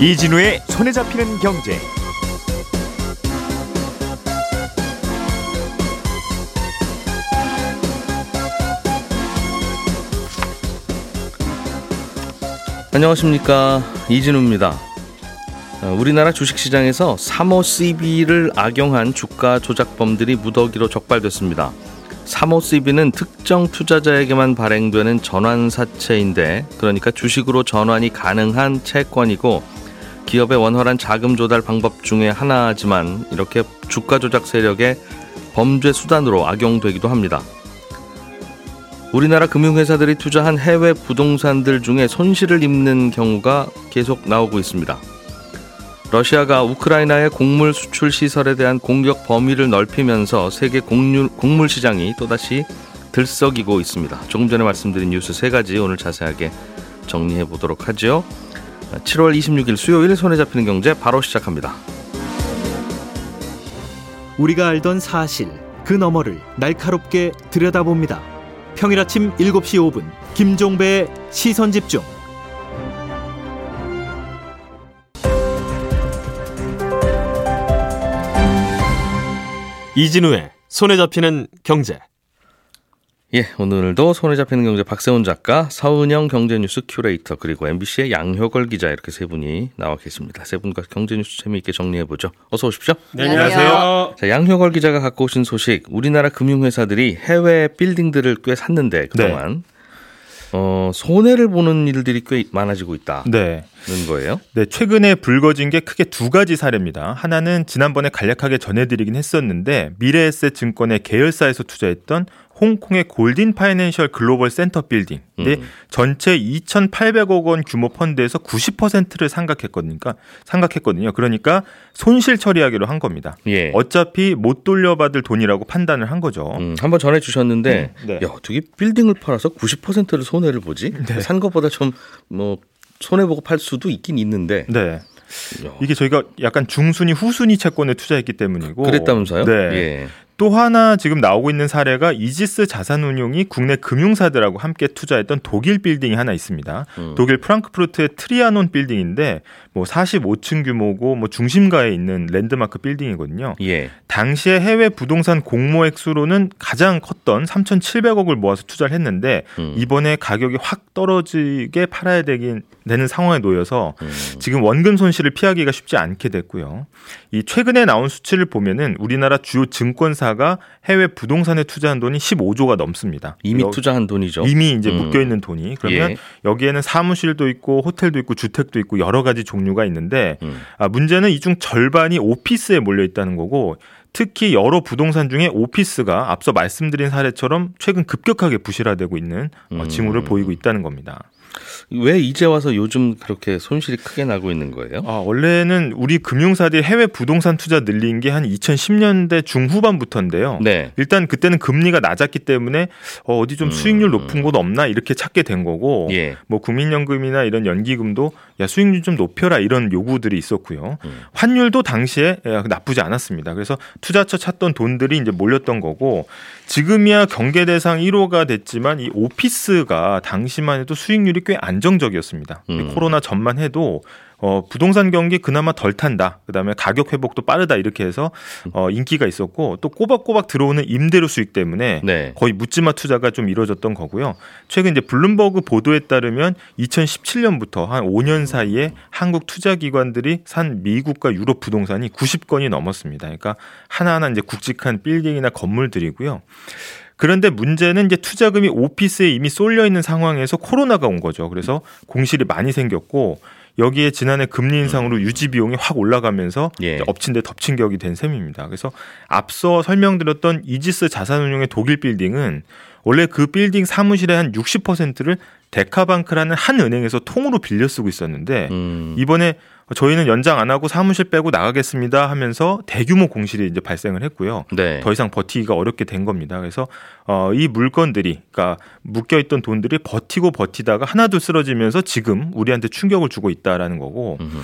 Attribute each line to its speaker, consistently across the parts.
Speaker 1: 이진우의 손에 잡히는 경제.
Speaker 2: 안녕하십니까 이진우입니다. 어, 우리나라 주식시장에서 3호 CB를 악용한 주가 조작범들이 무더기로 적발됐습니다. 3호 CB는 특정 투자자에게만 발행되는 전환사채인데 그러니까 주식으로 전환이 가능한 채권이고 기업의 원활한 자금 조달 방법 중에 하나지만 이렇게 주가 조작 세력의 범죄 수단으로 악용되기도 합니다. 우리나라 금융회사들이 투자한 해외 부동산들 중에 손실을 입는 경우가 계속 나오고 있습니다. 러시아가 우크라이나의 곡물 수출 시설에 대한 공격 범위를 넓히면서 세계 곡물, 곡물 시장이 또다시 들썩이고 있습니다. 조금 전에 말씀드린 뉴스 세 가지 오늘 자세하게 정리해 보도록 하죠. 7월 26일 수요일 손에 잡히는 경제 바로 시작합니다.
Speaker 3: 우리가 알던 사실 그 너머를 날카롭게 들여다봅니다. 평일 아침 7시 5분 김종배의 시선 집중. 이진우의 손에 잡히는 경제.
Speaker 2: 예, 오늘도 손에 잡히는 경제 박세훈 작가, 서은영 경제뉴스 큐레이터 그리고 MBC의 양효걸 기자 이렇게 세 분이 나와 계십니다. 세 분과 경제뉴스 재미있게 정리해 보죠. 어서 오십시오.
Speaker 4: 네, 안녕하세요.
Speaker 2: 자, 양효걸 기자가 갖고 오신 소식. 우리나라 금융회사들이 해외 빌딩들을 꽤 샀는데 그동안 네. 어, 손해를 보는 일들이 꽤 많아지고 있다. 네. 는 거예요?
Speaker 4: 네, 최근에 불거진 게 크게 두 가지 사례입니다. 하나는 지난번에 간략하게 전해드리긴 했었는데 미래에셋 증권의 계열사에서 투자했던 홍콩의 골든 파이낸셜 글로벌 센터 빌딩. 근데 음. 전체 2,800억 원 규모 펀드에서 90%를 상각했거든요. 상각했거든요. 그러니까 손실 처리하기로 한 겁니다. 예. 어차피 못 돌려받을 돈이라고 판단을 한 거죠.
Speaker 2: 음, 한번 전해 주셨는데 음, 네. 야, 어떻게 빌딩을 팔아서 90%를 손해를 보지? 네. 산 것보다 좀 뭐 손해 보고 팔 수도 있긴 있는데.
Speaker 4: 네. 이게 저희가 약간 중순위 후순위 채권에 투자했기 때문이고
Speaker 2: 그랬다면서요?
Speaker 4: 네. 예. 또 하나 지금 나오고 있는 사례가 이지스 자산운용이 국내 금융사들하고 함께 투자했던 독일 빌딩이 하나 있습니다. 음. 독일 프랑크푸르트의 트리아논 빌딩인데 뭐 45층 규모고 뭐 중심가에 있는 랜드마크 빌딩이거든요. 예. 당시에 해외 부동산 공모액 수로는 가장 컸던 3,700억을 모아서 투자를 했는데 음. 이번에 가격이 확 떨어지게 팔아야 되긴 되는 상황에 놓여서 음. 지금 원금 손실을 피하기가 쉽지 않게 됐고요. 이 최근에 나온 수치를 보면은 우리나라 주요 증권사가 해외 부동산에 투자한 돈이 15조가 넘습니다.
Speaker 2: 이미 투자한 돈이죠.
Speaker 4: 이미 이제 음. 묶여 있는 돈이 그러면 예. 여기에는 사무실도 있고 호텔도 있고 주택도 있고 여러 가지 종류 가 있는데 음. 아, 문제는 이 중 절반이 오피스에 몰려 있다는 거고 특히 여러 부동산 중에 오피스가 앞서 말씀드린 사례처럼 최근 급격하게 부실화되고 있는 어, 징후를 음. 보이고 있다는 겁니다.
Speaker 2: 왜 이제 와서 요즘 그렇게 손실이 크게 나고 있는 거예요?
Speaker 4: 아, 원래는 우리 금융사들이 해외 부동산 투자 늘린 게 한 2010년대 중후반부터인데요. 네. 일단 그때는 금리가 낮았기 때문에 어, 어디 좀 수익률 음. 높은 곳 없나 이렇게 찾게 된 거고 예. 뭐 국민연금이나 이런 연기금도 야 수익률 좀 높여라 이런 요구들이 있었고요. 음. 환율도 당시에 나쁘지 않았습니다. 그래서 투자처 찾던 돈들이 이제 몰렸던 거고 지금이야 경계 대상 1호가 됐지만 이 오피스가 당시만 해도 수익률이 꽤 안정적이었습니다. 음. 코로나 전만 해도 어, 부동산 경기 그나마 덜 탄다. 그다음에 가격 회복도 빠르다 이렇게 해서 어, 인기가 있었고 또 꼬박꼬박 들어오는 임대료 수익 때문에 네. 거의 묻지마 투자가 좀 이루어졌던 거고요. 최근 이제 블룸버그 보도에 따르면 2017년부터 한 5년 사이에 한국 투자 기관들이 산 미국과 유럽 부동산이 90건이 넘었습니다. 그러니까 하나하나 이제 굵직한 빌딩이나 건물들이고요. 그런데 문제는 이제 투자금이 오피스에 이미 쏠려 있는 상황에서 코로나가 온 거죠. 그래서 공실이 많이 생겼고 여기에 지난해 금리 인상으로 음. 유지 비용이 확 올라가면서 예. 엎친 데 덮친 격이 된 셈입니다. 그래서 앞서 설명드렸던 이지스 자산운용의 독일 빌딩은 원래 그 빌딩 사무실의 한 60%를 데카방크라는 한 은행에서 통으로 빌려 쓰고 있었는데 음. 이번에 저희는 연장 안 하고 사무실 빼고 나가겠습니다 하면서 대규모 공실이 이제 발생을 했고요. 네. 더 이상 버티기가 어렵게 된 겁니다. 그래서 어, 이 물건들이 그러니까 묶여 있던 돈들이 버티고 버티다가 하나둘 쓰러지면서 지금 우리한테 충격을 주고 있다라는 거고. 음흠.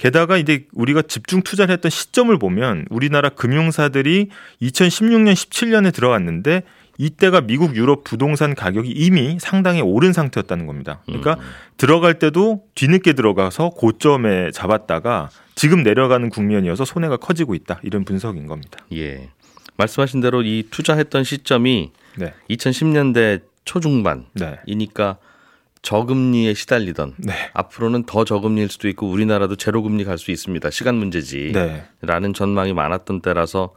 Speaker 4: 게다가 이제 우리가 집중 투자를 했던 시점을 보면 우리나라 금융사들이 2016년 17년에 들어갔는데 이때가 미국 유럽 부동산 가격이 이미 상당히 오른 상태였다는 겁니다. 그러니까 음. 들어갈 때도 뒤늦게 들어가서 고점에 잡았다가 지금 내려가는 국면이어서 손해가 커지고 있다. 이런 분석인 겁니다.
Speaker 2: 예. 말씀하신 대로 이 투자했던 시점이 네. 2010년대 초중반이니까 네. 저금리에 시달리던 네. 앞으로는 더 저금리일 수도 있고 우리나라도 제로금리 갈 수 있습니다. 시간 문제지. 네. 라는 전망이 많았던 때라서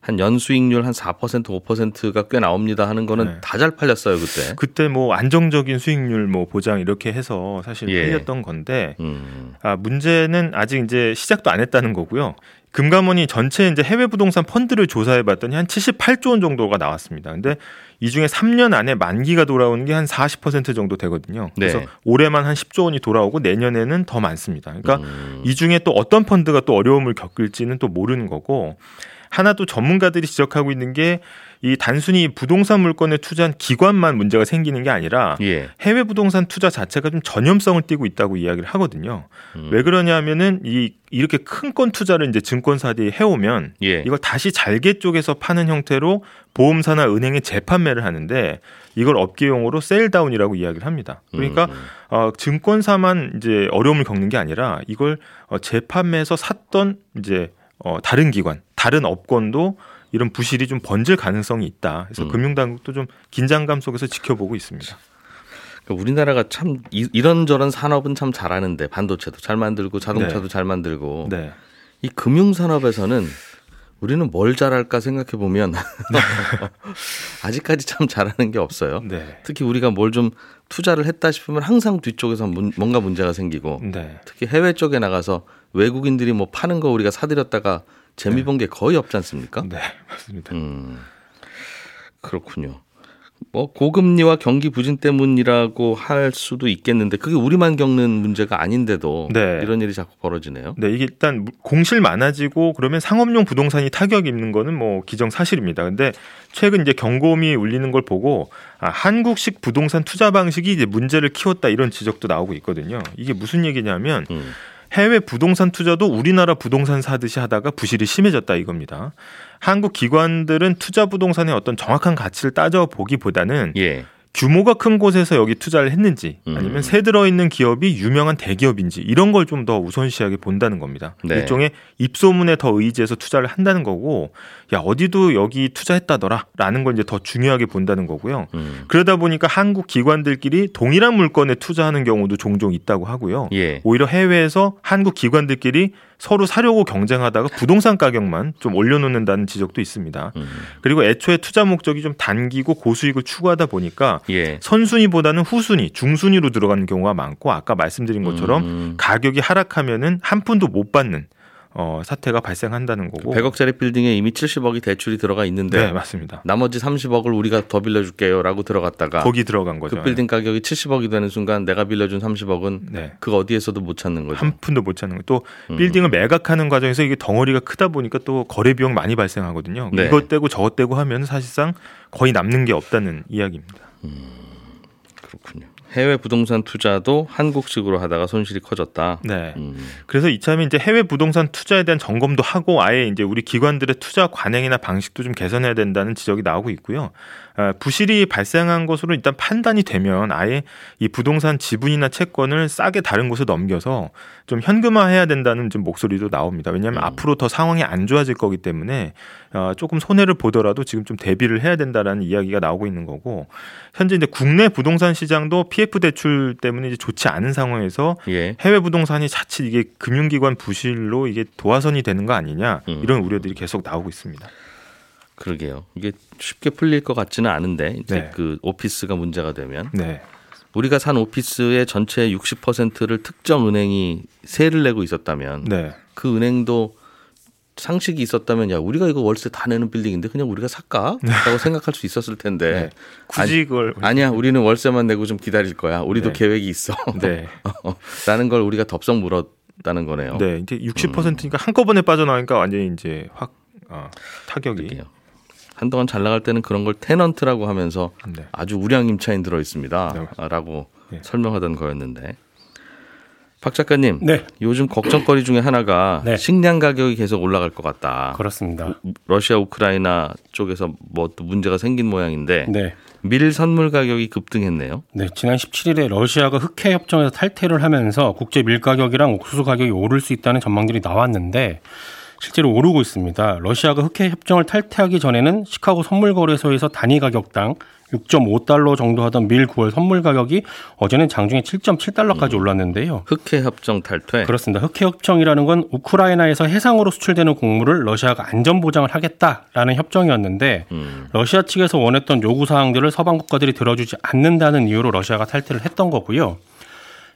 Speaker 2: 한 연수익률 한 4% 5%가 꽤 나옵니다 하는 거는 네. 다잘 팔렸어요 그때.
Speaker 4: 그때 뭐 안정적인 수익률 뭐 보장 이렇게 해서 사실 예. 팔렸던 건데 음. 아 문제는 아직 이제 시작도 안 했다는 거고요. 금감원이 전체 이제 해외 부동산 펀드를 조사해 봤더니 한 78조 원 정도가 나왔습니다. 근데 이 중에 3년 안에 만기가 돌아오는 게 한 40% 정도 되거든요. 그래서 네. 올해만 한 10조 원이 돌아오고 내년에는 더 많습니다. 그러니까 음. 이 중에 또 어떤 펀드가 또 어려움을 겪을지는 또 모르는 거고 하나 또 전문가들이 지적하고 있는 게 이 단순히 부동산 물건에 투자한 기관만 문제가 생기는 게 아니라 예. 해외 부동산 투자 자체가 좀 전염성을 띠고 있다고 이야기를 하거든요. 음. 왜 그러냐면은 이 이렇게 큰 건 투자를 이제 증권사들이 해오면 예. 이걸 다시 잘게 쪽에서 파는 형태로 보험사나 은행에 재판매를 하는데 이걸 업계용어로 sell down이라고 이야기를 합니다. 그러니까 음. 어, 증권사만 이제 어려움을 겪는 게 아니라 이걸 어, 재판매에서 샀던 이제 어, 다른 기관, 다른 업권도 이런 부실이 좀 번질 가능성이 있다. 그래서 음. 금융당국도 좀 긴장감 속에서 지켜보고 있습니다.
Speaker 2: 그러니까 우리나라가 참 이, 런저런 산업은 참 잘하는데 반도체도 잘 만들고 자동차도 네. 잘 만들고 네. 이 금융산업에서는 우리는 뭘 잘할까 생각해 보면 네. 아직까지 참 잘하는 게 없어요. 네. 특히 우리가 뭘 좀 투자를 했다 싶으면 항상 뒤쪽에서 문, 뭔가 문제가 생기고 네. 특히 해외 쪽에 나가서 외국인들이 뭐 파는 거 우리가 사들였다가 재미 네. 본게 거의 없지 않습니까?
Speaker 4: 네, 맞습니다. 음,
Speaker 2: 그렇군요. 뭐 고금리와 경기 부진 때문이라고 할 수도 있겠는데 그게 우리만 겪는 문제가 아닌데도 네. 이런 일이 자꾸 벌어지네요.
Speaker 4: 네, 이게 일단 공실 많아지고 그러면 상업용 부동산이 타격 입는 거는 뭐 기정 사실입니다. 근데 최근 이제 경고음이 울리는 걸 보고 아, 한국식 부동산 투자 방식이 이제 문제를 키웠다 이런 지적도 나오고 있거든요. 이게 무슨 얘기냐면 음. 해외 부동산 투자도 우리나라 부동산 사듯이 하다가 부실이 심해졌다 이겁니다. 한국 기관들은 투자 부동산의 어떤 정확한 가치를 따져 보기보다는 예. 규모가 큰 곳에서 여기 투자를 했는지 아니면 음. 새 들어 있는 기업이 유명한 대기업인지 이런 걸 좀 더 우선시하게 본다는 겁니다. 네. 일종의 입소문에 더 의지해서 투자를 한다는 거고 야 어디도 여기 투자했다더라라는 걸 이제 더 중요하게 본다는 거고요. 음. 그러다 보니까 한국 기관들끼리 동일한 물건에 투자하는 경우도 종종 있다고 하고요. 예. 오히려 해외에서 한국 기관들끼리 서로 사려고 경쟁하다가 부동산 가격만 좀 올려놓는다는 지적도 있습니다. 음. 그리고 애초에 투자 목적이 좀 단기고 고수익을 추구하다 보니까 예. 선순위보다는 후순위, 중순위로 들어가는 경우가 많고 아까 말씀드린 것처럼 음. 가격이 하락하면은 한 푼도 못 받는 어, 사태가 발생한다는 거고.
Speaker 2: 100억짜리 빌딩에 이미 70억이 대출이 들어가 있는데
Speaker 4: 네, 맞습니다.
Speaker 2: 나머지 30억을 우리가 더 빌려 줄게요라고 들어갔다가
Speaker 4: 거기 들어간 거죠.
Speaker 2: 그 빌딩 가격이 70억이 되는 순간 내가 빌려 준 30억은 네. 그 어디에서도 못 찾는 거죠.
Speaker 4: 한 푼도 못 찾는 거. 또 음. 빌딩을 매각하는 과정에서 이게 덩어리가 크다 보니까 또 거래 비용 많이 발생하거든요. 네. 이것 떼고 저것 떼고 하면 사실상 거의 남는 게 없다는 이야기입니다. 음,
Speaker 2: 그렇군요. 해외 부동산 투자도 한국식으로 하다가 손실이 커졌다.
Speaker 4: 네. 음. 그래서 이참에 이제 해외 부동산 투자에 대한 점검도 하고 아예 이제 우리 기관들의 투자 관행이나 방식도 좀 개선해야 된다는 지적이 나오고 있고요. 아, 부실이 발생한 것으로 일단 판단이 되면 아예 이 부동산 지분이나 채권을 싸게 다른 곳에 넘겨서 좀 현금화해야 된다는 좀 목소리도 나옵니다. 왜냐하면 음. 앞으로 더 상황이 안 좋아질 거기 때문에 어, 조금 손해를 보더라도 지금 좀 대비를 해야 된다라는 이야기가 나오고 있는 거고 현재 이제 국내 부동산 시장도 PF 대출 때문에 이제 좋지 않은 상황에서 예. 해외 부동산이 자칫 이게 금융기관 부실로 이게 도화선이 되는 거 아니냐 음. 이런 우려들이 계속 나오고 있습니다.
Speaker 2: 그러게요. 이게 쉽게 풀릴 것 같지는 않은데 이제 네. 그 오피스가 문제가 되면 네. 우리가 산 오피스의 전체 60%를 특정 은행이 세를 내고 있었다면 네. 그 은행도 상식이 있었다면 야 우리가 이거 월세 다 내는 빌딩인데 그냥 우리가 살까? 네. 라고 생각할 수 있었을 텐데 네.
Speaker 4: 굳이 그걸
Speaker 2: 아니 야 우리는 월세만 내고 좀 기다릴 거야 우리도 네. 계획이 있어 네. 라는 걸 우리가 덥석 물었다는 거네요.
Speaker 4: 네 이제 60%니까 음. 한꺼번에 빠져나가니까 완전히 이제 확 어, 타격이 그게요.
Speaker 2: 한동안 잘 나갈 때는 그런 걸 테넌트라고 하면서 네. 아주 우량임차인 들어 있습니다라고 네. 네. 설명하던 거였는데 박 작가님, 네. 요즘 걱정거리 중에 하나가 네. 식량 가격이 계속 올라갈 것 같다.
Speaker 5: 그렇습니다.
Speaker 2: 러시아 우크라이나 쪽에서 뭐 또 문제가 생긴 모양인데 네. 밀 선물 가격이 급등했네요.
Speaker 5: 네, 지난 17일에 러시아가 흑해 협정에서 탈퇴를 하면서 국제 밀 가격이랑 옥수수 가격이 오를 수 있다는 전망들이 나왔는데 실제로 오르고 있습니다. 러시아가 흑해 협정을 탈퇴하기 전에는 시카고 선물 거래소에서 단위 가격당 6.5달러 정도 하던 밀 9월 선물 가격이 어제는 장중에 7.7달러까지 음. 올랐는데요.
Speaker 2: 흑해 협정 탈퇴.
Speaker 5: 그렇습니다. 흑해 협정이라는 건 우크라이나에서 해상으로 수출되는 곡물을 러시아가 안전 보장을 하겠다라는 협정이었는데 음. 러시아 측에서 원했던 요구 사항들을 서방 국가들이 들어주지 않는다는 이유로 러시아가 탈퇴를 했던 거고요.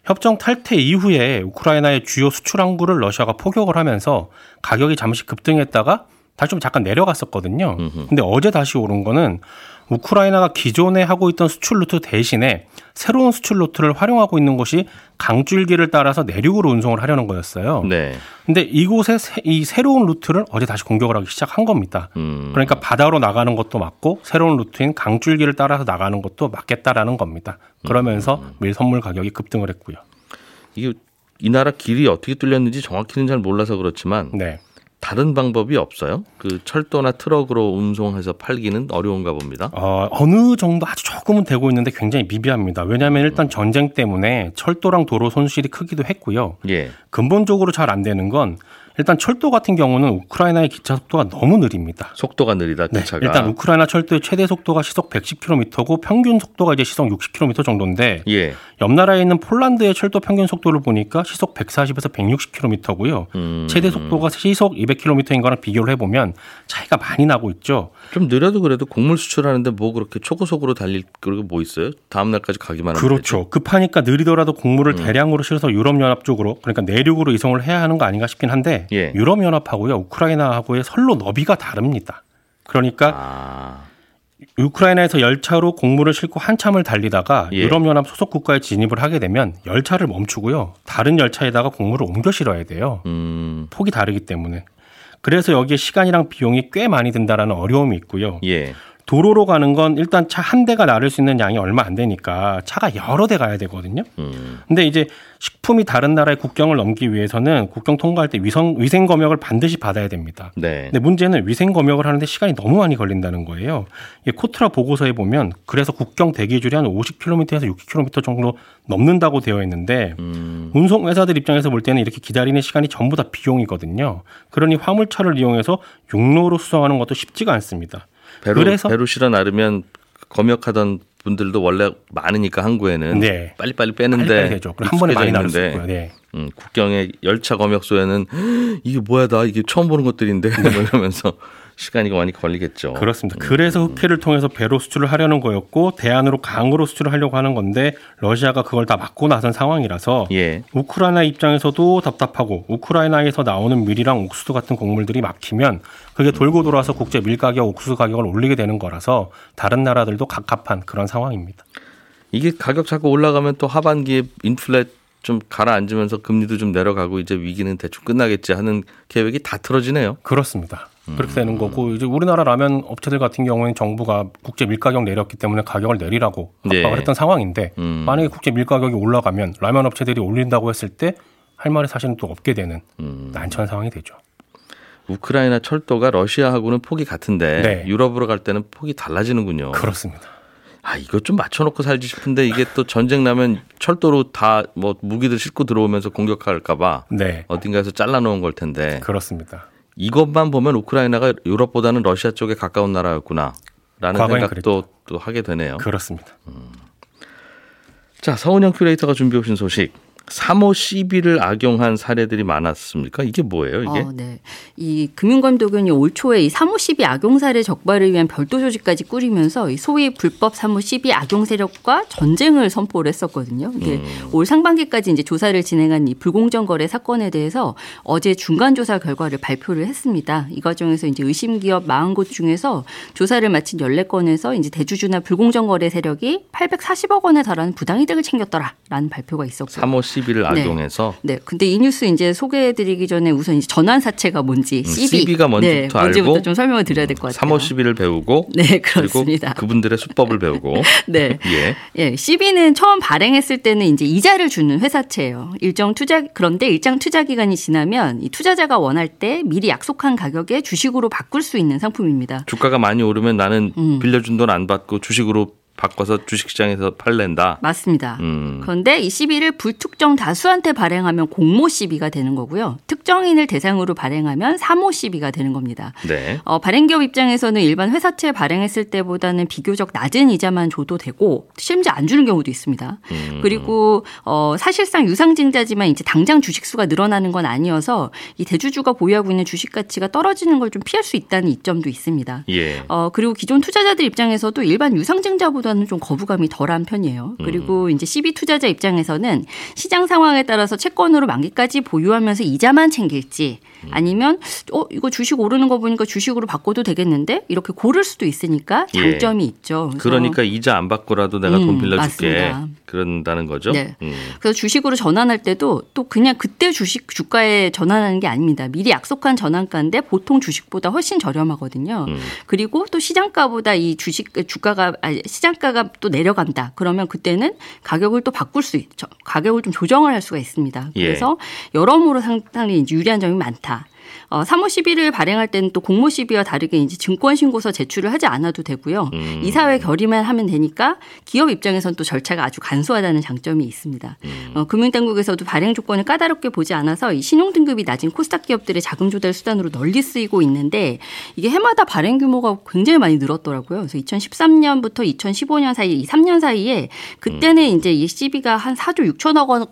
Speaker 5: 협정 탈퇴 이후에 우크라이나의 주요 수출 항구를 러시아가 포격을 하면서 가격이 잠시 급등했다가 다시 좀 잠깐 내려갔었거든요. 근데 어제 다시 오른 거는 우크라이나가 기존에 하고 있던 수출 루트 대신에 새로운 수출 루트를 활용하고 있는 곳이 강줄기를 따라서 내륙으로 운송을 하려는 거였어요. 네. 근데 이곳에 이 새로운 루트를 어제 다시 공격을 하기 시작한 겁니다. 음. 그러니까 바다로 나가는 것도 막고 새로운 루트인 강줄기를 따라서 나가는 것도 막겠다라는 겁니다. 그러면서 음. 밀 선물 가격이 급등을 했고요.
Speaker 2: 이게 이 나라 길이 어떻게 뚫렸는지 정확히는 잘 몰라서 그렇지만 네. 다른 방법이 없어요? 그 철도나 트럭으로 운송해서 팔기는 어려운가 봅니다.
Speaker 5: 어, 어느 정도 아주 조금은 되고 있는데 굉장히 미비합니다. 왜냐하면 일단 전쟁 때문에 철도랑 도로 손실이 크기도 했고요. 예. 근본적으로 잘 안 되는 건 일단 철도 같은 경우는 우크라이나의 기차 속도가 너무 느립니다.
Speaker 2: 속도가 느리다
Speaker 5: 네, 기차가. 네, 일단 우크라이나 철도의 최대 속도가 시속 110km고 평균 속도가 이제 시속 60km 정도인데 예. 옆 나라에 있는 폴란드의 철도 평균 속도를 보니까 시속 140에서 160km고요. 음. 최대 속도가 시속 200km인 거랑 비교를 해보면 차이가 많이 나고 있죠.
Speaker 2: 좀 느려도 그래도 곡물 수출하는데 뭐 그렇게 초고속으로 달릴 그리고 뭐 있어요? 다음 날까지 가기만
Speaker 5: 하면 그렇죠. 되죠. 급하니까 느리더라도 곡물을 음. 대량으로 실어서 유럽 연합 쪽으로 그러니까 내륙으로 이송을 해야 하는 거 아닌가 싶긴 한데 예. 유럽 연합하고요 우크라이나하고의 선로 너비가 다릅니다. 그러니까 아. 우크라이나에서 열차로 곡물을 싣고 한참을 달리다가 예. 유럽연합 소속 국가에 진입을 하게 되면 열차를 멈추고요. 다른 열차에다가 곡물을 옮겨 실어야 돼요. 음. 폭이 다르기 때문에. 그래서 여기에 시간이랑 비용이 꽤 많이 든다라는 어려움이 있고요. 예. 도로로 가는 건 일단 차 한 대가 나를 수 있는 양이 얼마 안 되니까 차가 여러 대 가야 되거든요. 음. 근데 이제 식품이 다른 나라의 국경을 넘기 위해서는 국경 통과할 때 위성, 위생 검역을 반드시 받아야 됩니다. 네. 근데 문제는 위생 검역을 하는데 시간이 너무 많이 걸린다는 거예요. 이 코트라 보고서에 보면 그래서 국경 대기줄이 한 50km에서 60km 정도 넘는다고 되어 있는데 음. 운송 회사들 입장에서 볼 때는 이렇게 기다리는 시간이 전부 다 비용이거든요. 그러니 화물차를 이용해서 육로로 수송하는 것도 쉽지가 않습니다.
Speaker 2: 배로, 그래서 배로 실어 나르면 검역하던 분들도 원래 많으니까 항구에는 네. 빨리빨리 빼는데
Speaker 5: 한 번에 많이 나르는데 네.
Speaker 2: 음, 국경의 열차 검역소에는 이게 뭐야 나 이게 처음 보는 것들인데 네. 이러면서 시간이 많이 걸리겠죠.
Speaker 5: 그렇습니다. 그래서 흑해를 통해서 배로 수출을 하려는 거였고 대안으로 강으로 수출을 하려고 하는 건데 러시아가 그걸 다 막고 나선 상황이라서 예. 우크라이나 입장에서도 답답하고 우크라이나에서 나오는 밀이랑 옥수수 같은 곡물들이 막히면 그게 돌고 돌아서 국제 밀 가격, 옥수수 가격을 올리게 되는 거라서 다른 나라들도 갑갑한 그런 상황입니다.
Speaker 2: 이게 가격 자꾸 올라가면 또 하반기에 인플레 좀 가라앉으면서 금리도 좀 내려가고 이제 위기는 대충 끝나겠지 하는 계획이 다 틀어지네요.
Speaker 5: 그렇습니다. 그렇게 되는 거고 이제 우리나라 라면 업체들 같은 경우에는 정부가 국제 밀가격 내렸기 때문에 가격을 내리라고 네. 압박을 네. 했던 상황인데 음. 만약에 국제 밀가격이 올라가면 라면 업체들이 올린다고 했을 때 할 말이 사실은 또 없게 되는 음. 난처한 상황이 되죠.
Speaker 2: 우크라이나 철도가 러시아하고는 폭이 같은데 네. 유럽으로 갈 때는 폭이 달라지는군요.
Speaker 5: 그렇습니다.
Speaker 2: 아, 이거 좀 맞춰놓고 살지 싶은데 이게 또 전쟁 나면 철도로 다 뭐 무기들 싣고 들어오면서 공격할까봐 네. 어딘가에서 잘라놓은 걸 텐데.
Speaker 5: 그렇습니다.
Speaker 2: 이것만 보면 우크라이나가 유럽보다는 러시아 쪽에 가까운 나라였구나. 라는 생각도 또 하게 되네요.
Speaker 5: 그렇습니다. 음.
Speaker 2: 자, 서은영 큐레이터가 준비해 오신 소식. 사모 CB를 악용한 사례들이 많았습니까? 이게 뭐예요, 이게? 어, 네.
Speaker 6: 이 금융감독원이 올 초에 이 사모 CB 악용 사례 적발을 위한 별도 조직까지 꾸리면서 이 소위 불법 사모 CB 악용 세력과 전쟁을 선포를 했었거든요. 이게 음. 올 상반기까지 이제 조사를 진행한 이 불공정 거래 사건에 대해서 어제 중간 조사 결과를 발표를 했습니다. 이 과정에서 이제 의심 기업 40곳 중에서 조사를 마친 14건에서 이제 대주주나 불공정 거래 세력이 840억 원에 달하는 부당이득을 챙겼더라라는 발표가 있었고. 3호
Speaker 2: 12를 악용해서
Speaker 6: 네. 네. 근데 이 뉴스 이제 소개해 드리기 전에 우선 이제 전환 사채가 뭔지 음, CB.
Speaker 2: CB가 뭔지부터 네, 알고
Speaker 6: 좀 설명을 드려야 될 것 같아요.
Speaker 2: 3호 CB를 배우고
Speaker 6: 네, 그렇습니다.
Speaker 2: 그리고 그분들의 수법을 배우고
Speaker 6: 네. 예. 예. CB는 처음 발행했을 때는 이제 이자를 주는 회사채예요. 일정 투자 그런데 일정 투자 기간이 지나면 이 투자자가 원할 때 미리 약속한 가격에 주식으로 바꿀 수 있는 상품입니다.
Speaker 2: 주가가 많이 오르면 나는 음. 빌려준 돈 안 받고 주식으로 바꿔서 주식시장에서 팔랜다.
Speaker 6: 맞습니다. 음. 그런데 이 시비를 불특정 다수한테 발행하면 공모 시비가 되는 거고요. 특정인을 대상으로 발행하면 사모 시비가 되는 겁니다. 네. 어, 발행기업 입장에서는 일반 회사채 발행했을 때보다는 비교적 낮은 이자만 줘도 되고 심지어 안 주는 경우도 있습니다. 음. 그리고 어, 사실상 유상증자지만 이제 당장 주식 수가 늘어나는 건 아니어서 이 대주주가 보유하고 있는 주식 가치가 떨어지는 걸 좀 피할 수 있다는 이점도 있습니다. 예. 어, 그리고 기존 투자자들 입장에서도 일반 유상증자보다 보다는 좀 거부감이 덜한 편이에요. 그리고 음. 이제 CB 투자자 입장에서는 시장 상황에 따라서 채권으로 만기까지 보유하면서 이자만 챙길지 음. 아니면 어 이거 주식 오르는 거 보니까 주식으로 바꿔도 되겠는데 이렇게 고를 수도 있으니까 예. 장점이 예. 있죠.
Speaker 2: 그러니까 이자 안 받고라도 내가 음, 돈 빌려줄게 맞습니다. 그런다는 거죠. 네.
Speaker 6: 음. 그래서 주식으로 전환할 때도 또 그냥 그때 주식 주가에 전환하는 게 아닙니다. 미리 약속한 전환가인데 보통 주식보다 훨씬 저렴하거든요. 음. 그리고 또 시장가보다 이 주식 주가가 아니, 시장가가 또 내려간다. 그러면 그때는 가격을 또 바꿀 수 있죠. 가격을 좀 조정을 할 수가 있습니다. 예. 그래서 예. 여러모로 상당히 유리한 점이 많다. 어, 3월 11일 발행할 때는 또 공모 시비와 다르게 이제 증권 신고서 제출을 하지 않아도 되고요. 음. 이사회 결의만 하면 되니까 기업 입장에서는 또 절차가 아주 간소하다는 장점이 있습니다. 음. 어, 금융당국에서도 발행 조건을 까다롭게 보지 않아서 이 신용 등급이 낮은 코스닥 기업들의 자금 조달 수단으로 널리 쓰이고 있는데 이게 해마다 발행 규모가 굉장히 많이 늘었더라고요. 그래서 2013년부터 2015년 사이 이 3년 사이에 그때는 음. 이제 이 시비가 한 4조 6천억 원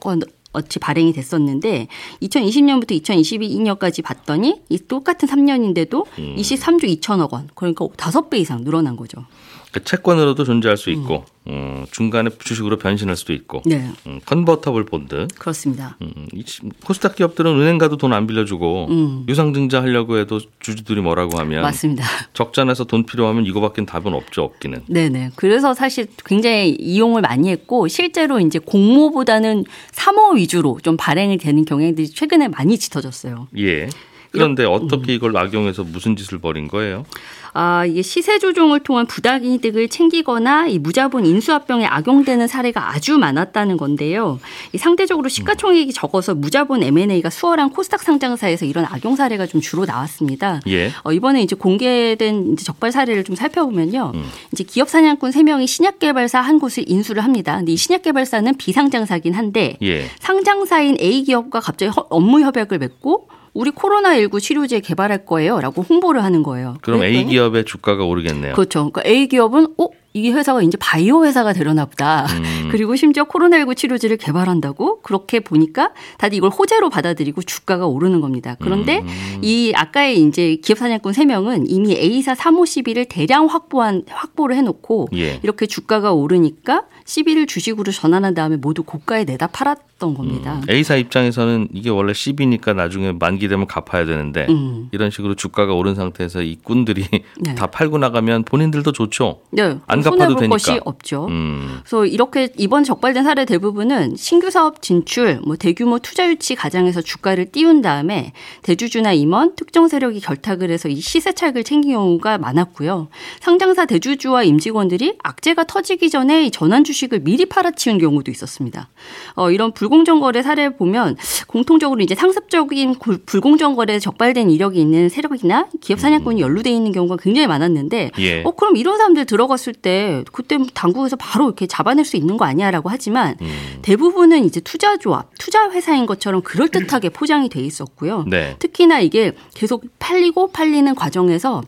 Speaker 6: 어치 발행이 됐었는데 2020년부터 2022년까지 봤더니 이 똑같은 3년인데도 음. 23조 2천억 원 그러니까 5배 이상 늘어난 거죠.
Speaker 2: 그 채권으로도 존재할 수 있고 음. 음, 중간에 주식으로 변신할 수도 있고 네. 음, convertible bond
Speaker 6: 그렇습니다.
Speaker 2: 음, 코스닥 기업들은 은행 가도 돈 안 빌려주고 음. 유상증자 하려고 해도 주주들이 뭐라고 하면
Speaker 6: 맞습니다.
Speaker 2: 적자내서 돈 필요하면 이거밖엔 답은 없죠 없기는.
Speaker 6: 네네. 그래서 사실 굉장히 이용을 많이 했고 실제로 이제 공모보다는 사모 위주로 좀 발행이 되는 경향들이 최근에 많이 짙어졌어요.
Speaker 2: 예. 그런데 어떻게 이걸 악용해서 무슨 짓을 벌인 거예요?
Speaker 6: 아, 이게 시세 조종을 통한 부당이득을 챙기거나 이 무자본 인수합병에 악용되는 사례가 아주 많았다는 건데요. 이 상대적으로 시가총액이 적어서 무자본 M&A가 수월한 코스닥 상장사에서 이런 악용 사례가 좀 주로 나왔습니다. 예. 어, 이번에 이제 공개된 이제 적발 사례를 좀 살펴보면요. 음. 이제 기업 사냥꾼 3명이 신약 개발사 한 곳을 인수를 합니다. 근데 이 신약 개발사는 비상장사긴 한데 예. 상장사인 A 기업과 갑자기 업무 협약을 맺고 우리 코로나19 치료제 개발할 거예요. 라고 홍보를 하는 거예요.
Speaker 2: 그럼 A 기업의 주가가 오르겠네요.
Speaker 6: 그렇죠. 그러니까 A 기업은, 어? 이 회사가 이제 바이오 회사가 되려나 보다. 음. 그리고 심지어 코로나19 치료제를 개발한다고 그렇게 보니까 다들 이걸 호재로 받아들이고 주가가 오르는 겁니다. 그런데 음. 이 아까의 이제 기업 사냥꾼 3명은 이미 A사 3호 시비를 대량 확보한 확보를 해 놓고 예. 이렇게 주가가 오르니까 시비를 주식으로 전환한 다음에 모두 고가에 내다 팔았 던 겁니다.
Speaker 2: 음. A사 입장에서는 이게 원래 시비니까 나중에 만기 되면 갚아야 되는데 음. 이런 식으로 주가가 오른 상태에서 이 꾼들이 네. 다 팔고 나가면 본인들도 좋죠. 네. 안 갚아도 되니까.
Speaker 6: 것이 없죠. 음. 그래서 이렇게 이번 적발된 사례 대부분은 신규 사업 진출, 뭐 대규모 투자 유치 과정에서 주가를 띄운 다음에 대주주나 임원, 특정 세력이 결탁을 해서 이 시세 차익을 챙긴 경우가 많았고요. 상장사 대주주와 임직원들이 악재가 터지기 전에 전환 주식을 미리 팔아치운 경우도 있었습니다. 어, 이런 불 공정 거래 사례 보면 공통적으로 이제 상습적인 불공정 거래 적발된 이력이 있는 세력이나 기업 사냥꾼이 연루돼 있는 경우가 굉장히 많았는데, 예. 어 그럼 이런 사람들 들어갔을 때 그때 당국에서 바로 이렇게 잡아낼 수 있는 거 아니야라고 하지만 음. 대부분은 이제 투자 조합, 투자 회사인 것처럼 그럴 듯하게 포장이 돼 있었고요. 네. 특히나 이게 계속 팔리고 팔리는 과정에서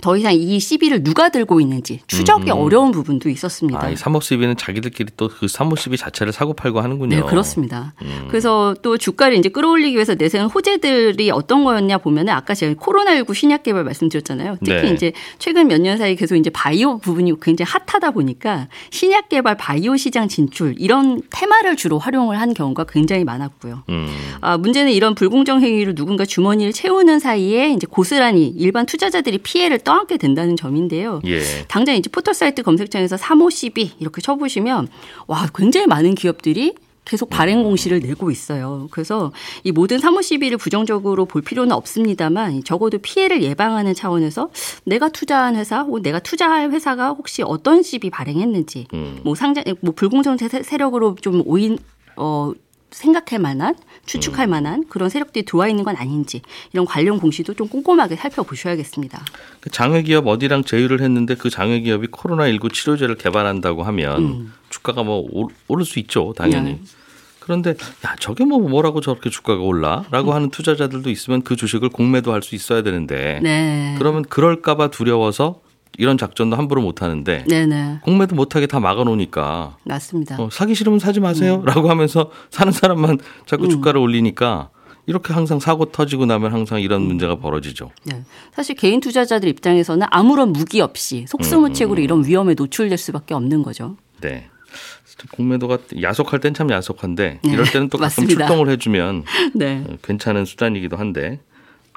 Speaker 6: 더 이상 이 시비를 누가 들고 있는지 추적이 음. 어려운 부분도 있었습니다.
Speaker 2: 아, 이 삼목 시비는 자기들끼리 또 그 삼목 시비 자체를 사고 팔고 하는군요.
Speaker 6: 네, 그렇습니다. 음. 그래서 또 주가를 이제 끌어올리기 위해서 내세운 호재들이 어떤 거였냐 보면은 아까 제가 코로나19 신약 개발 말씀드렸잖아요. 특히 네. 이제 최근 몇 년 사이 계속 이제 바이오 부분이 굉장히 핫하다 보니까 신약 개발 바이오 시장 진출 이런 테마를 주로 활용을 한 경우가 굉장히 많았고요. 음. 아, 문제는 이런 불공정 행위로 누군가 주머니를 채우는 사이에 이제 고스란히 일반 투자자들이 피해를 떠안게 된다는 점인데요. 예. 당장 이제 포털 사이트 검색창에서 3 5 12 이렇게 쳐보시면 와 굉장히 많은 기업들이 계속 발행 공시를 내고 있어요. 그래서 이 모든 사무 시비를 부정적으로 볼 필요는 없습니다만 적어도 피해를 예방하는 차원에서 내가 투자한 회사 내가 투자할 회사가 혹시 어떤 시비 발행했는지 음. 뭐 상장 뭐 불공정 세력으로 좀 오인 어 생각할 만한 추측할 음. 만한 그런 세력들이 들어와 있는 건 아닌지 이런 관련 공시도 좀 꼼꼼하게 살펴보셔야겠습니다.
Speaker 2: 그 장외기업 어디랑 제휴를 했는데 그 장외기업이 코로나19 치료제를 개발한다고 하면 음. 주가가 뭐 오를 수 있죠, 당연히. 네. 그런데 야 저게 뭐 뭐라고 저렇게 주가가 올라라고 음. 하는 투자자들도 있으면 그 주식을 공매도 할 수 있어야 되는데 네. 그러면 그럴까봐 두려워서 이런 작전도 함부로 못 하는데 네네. 공매도 못하게 다 막아놓으니까
Speaker 6: 맞습니다.
Speaker 2: 어, 사기 싫으면 사지 마세요라고 음. 하면서 사는 사람만 자꾸 음. 주가를 올리니까 이렇게 항상 사고 터지고 나면 항상 이런 음. 문제가 벌어지죠. 네.
Speaker 6: 사실 개인 투자자들 입장에서는 아무런 무기 없이 속수무책으로 음. 이런 위험에 노출될 수밖에 없는 거죠.
Speaker 2: 네. 공매도가 야속할 땐 참 야속한데 이럴 때는 또 가끔 출동을 해주면 네. 어, 괜찮은 수단이기도 한데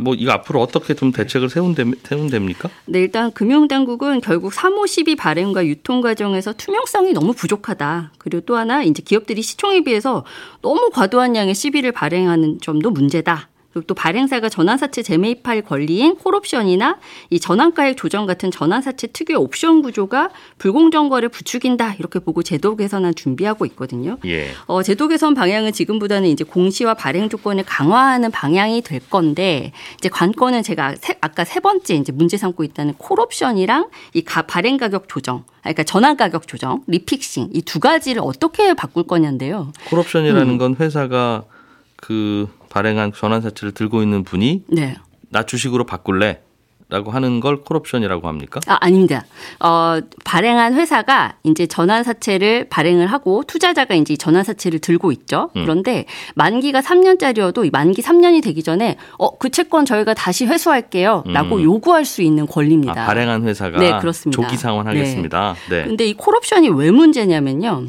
Speaker 2: 뭐 이거 앞으로 어떻게 좀 대책을 세운대, 세운됩니까?
Speaker 6: 네, 일단 금융당국은 결국 3호 12 발행과 유통 과정에서 투명성이 너무 부족하다. 그리고 또 하나 이제 기업들이 시총에 비해서 너무 과도한 양의 시비를 발행하는 점도 문제다. 그리고 또 발행사가 전환사채 재매입할 권리인 콜옵션이나 이 전환가액 조정 같은 전환사채 특유의 옵션 구조가 불공정 거를 부추긴다 이렇게 보고 제도 개선안 준비하고 있거든요. 예. 어, 제도 개선 방향은 지금보다는 이제 공시와 발행 조건을 강화하는 방향이 될 건데 이제 관건은 제가 세, 아까 세 번째 이제 문제 삼고 있다는 콜옵션이랑 이 가, 발행 가격 조정 그러니까 전환 가격 조정, 리픽싱 이 두 가지를 어떻게 바꿀 거냐인데요.
Speaker 2: 콜옵션이라는 음. 건 회사가 그 발행한 전환사채를 들고 있는 분이 네. 나 주식으로 바꿀래 라고 하는 걸 콜옵션이라고 합니까?
Speaker 6: 아, 아닙니다. 어, 발행한 회사가 이제 전환사채를 발행을 하고 투자자가 이제 전환사채를 들고 있죠. 음. 그런데 만기가 3년짜리여도 만기 3년이 되기 전에 어, 그 채권 저희가 다시 회수할게요. 라고 음. 요구할 수 있는 권리입니다.
Speaker 2: 아, 발행한 회사가 네, 그렇습니다. 조기 상환하겠습니다.
Speaker 6: 네. 네. 근데 이 콜옵션이 왜 문제냐면요.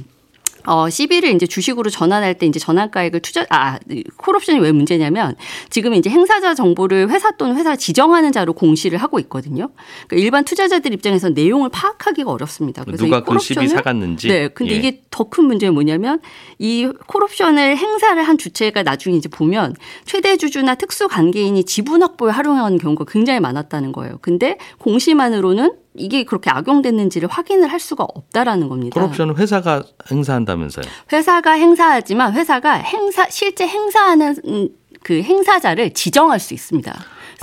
Speaker 6: 어, CB를 이제 주식으로 전환할 때 이제 전환가액을 투자, 아, 콜옵션이 왜 문제냐면 지금 이제 행사자 정보를 회사 또는 회사 지정하는 자로 공시를 하고 있거든요. 그러니까 일반 투자자들 입장에서 내용을 파악하기가 어렵습니다.
Speaker 2: 그래서 누가 그 CB 사갔는지.
Speaker 6: 네. 근데 예. 이게 더 큰 문제는 뭐냐면 이 콜옵션을 행사를 한 주체가 나중에 이제 보면 최대 주주나 특수 관계인이 지분 확보에 활용하는 경우가 굉장히 많았다는 거예요. 근데 공시만으로는 이게 그렇게 악용됐는지를 확인을 할 수가 없다라는 겁니다.
Speaker 2: 콜옵션은 회사가 행사한다면서요?
Speaker 6: 회사가 행사하지만 회사가 행사 실제 행사하는 그 행사자를 지정할 수 있습니다.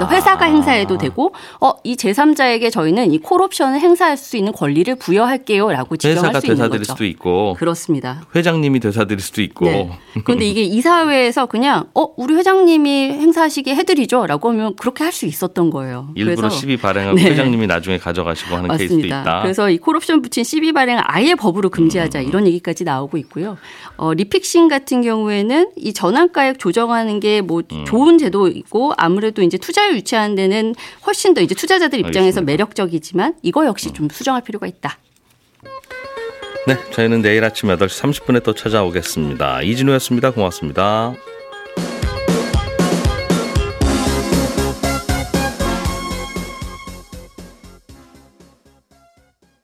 Speaker 6: 회사가 아. 행사해도 되고 어 이 제3자에게 저희는 이 콜옵션을 행사할 수 있는 권리를 부여할게요라고 지정할 수 있는
Speaker 2: 거죠. 수도 있고
Speaker 6: 그렇습니다.
Speaker 2: 회장님이 되사드릴 수도 있고. 네.
Speaker 6: 그런데 이게 이사회에서 그냥 어 우리 회장님이 행사하시게 해드리죠라고 하면 그렇게 할 수 있었던 거예요.
Speaker 2: 일부러 그래서, 시비 발행하고 네. 회장님이 나중에 가져가시고 하는 맞습니다. 케이스도 있다.
Speaker 6: 그래서 이 콜옵션 붙인 시비 발행을 아예 법으로 금지하자 음. 이런 얘기까지 나오고 있고요. 어, 리픽싱 같은 경우에는 이 전환가액 조정하는 게뭐 음. 좋은 제도 있고 아무래도 이제 투자 율 유치하는 데는 훨씬 더 이제 투자자들 입장에서 알겠습니다. 매력적이지만 이거 역시 좀 수정할 필요가 있다.
Speaker 2: 네, 저희는 내일 아침 8시 30분에 또 찾아오겠습니다. 이진우였습니다. 고맙습니다.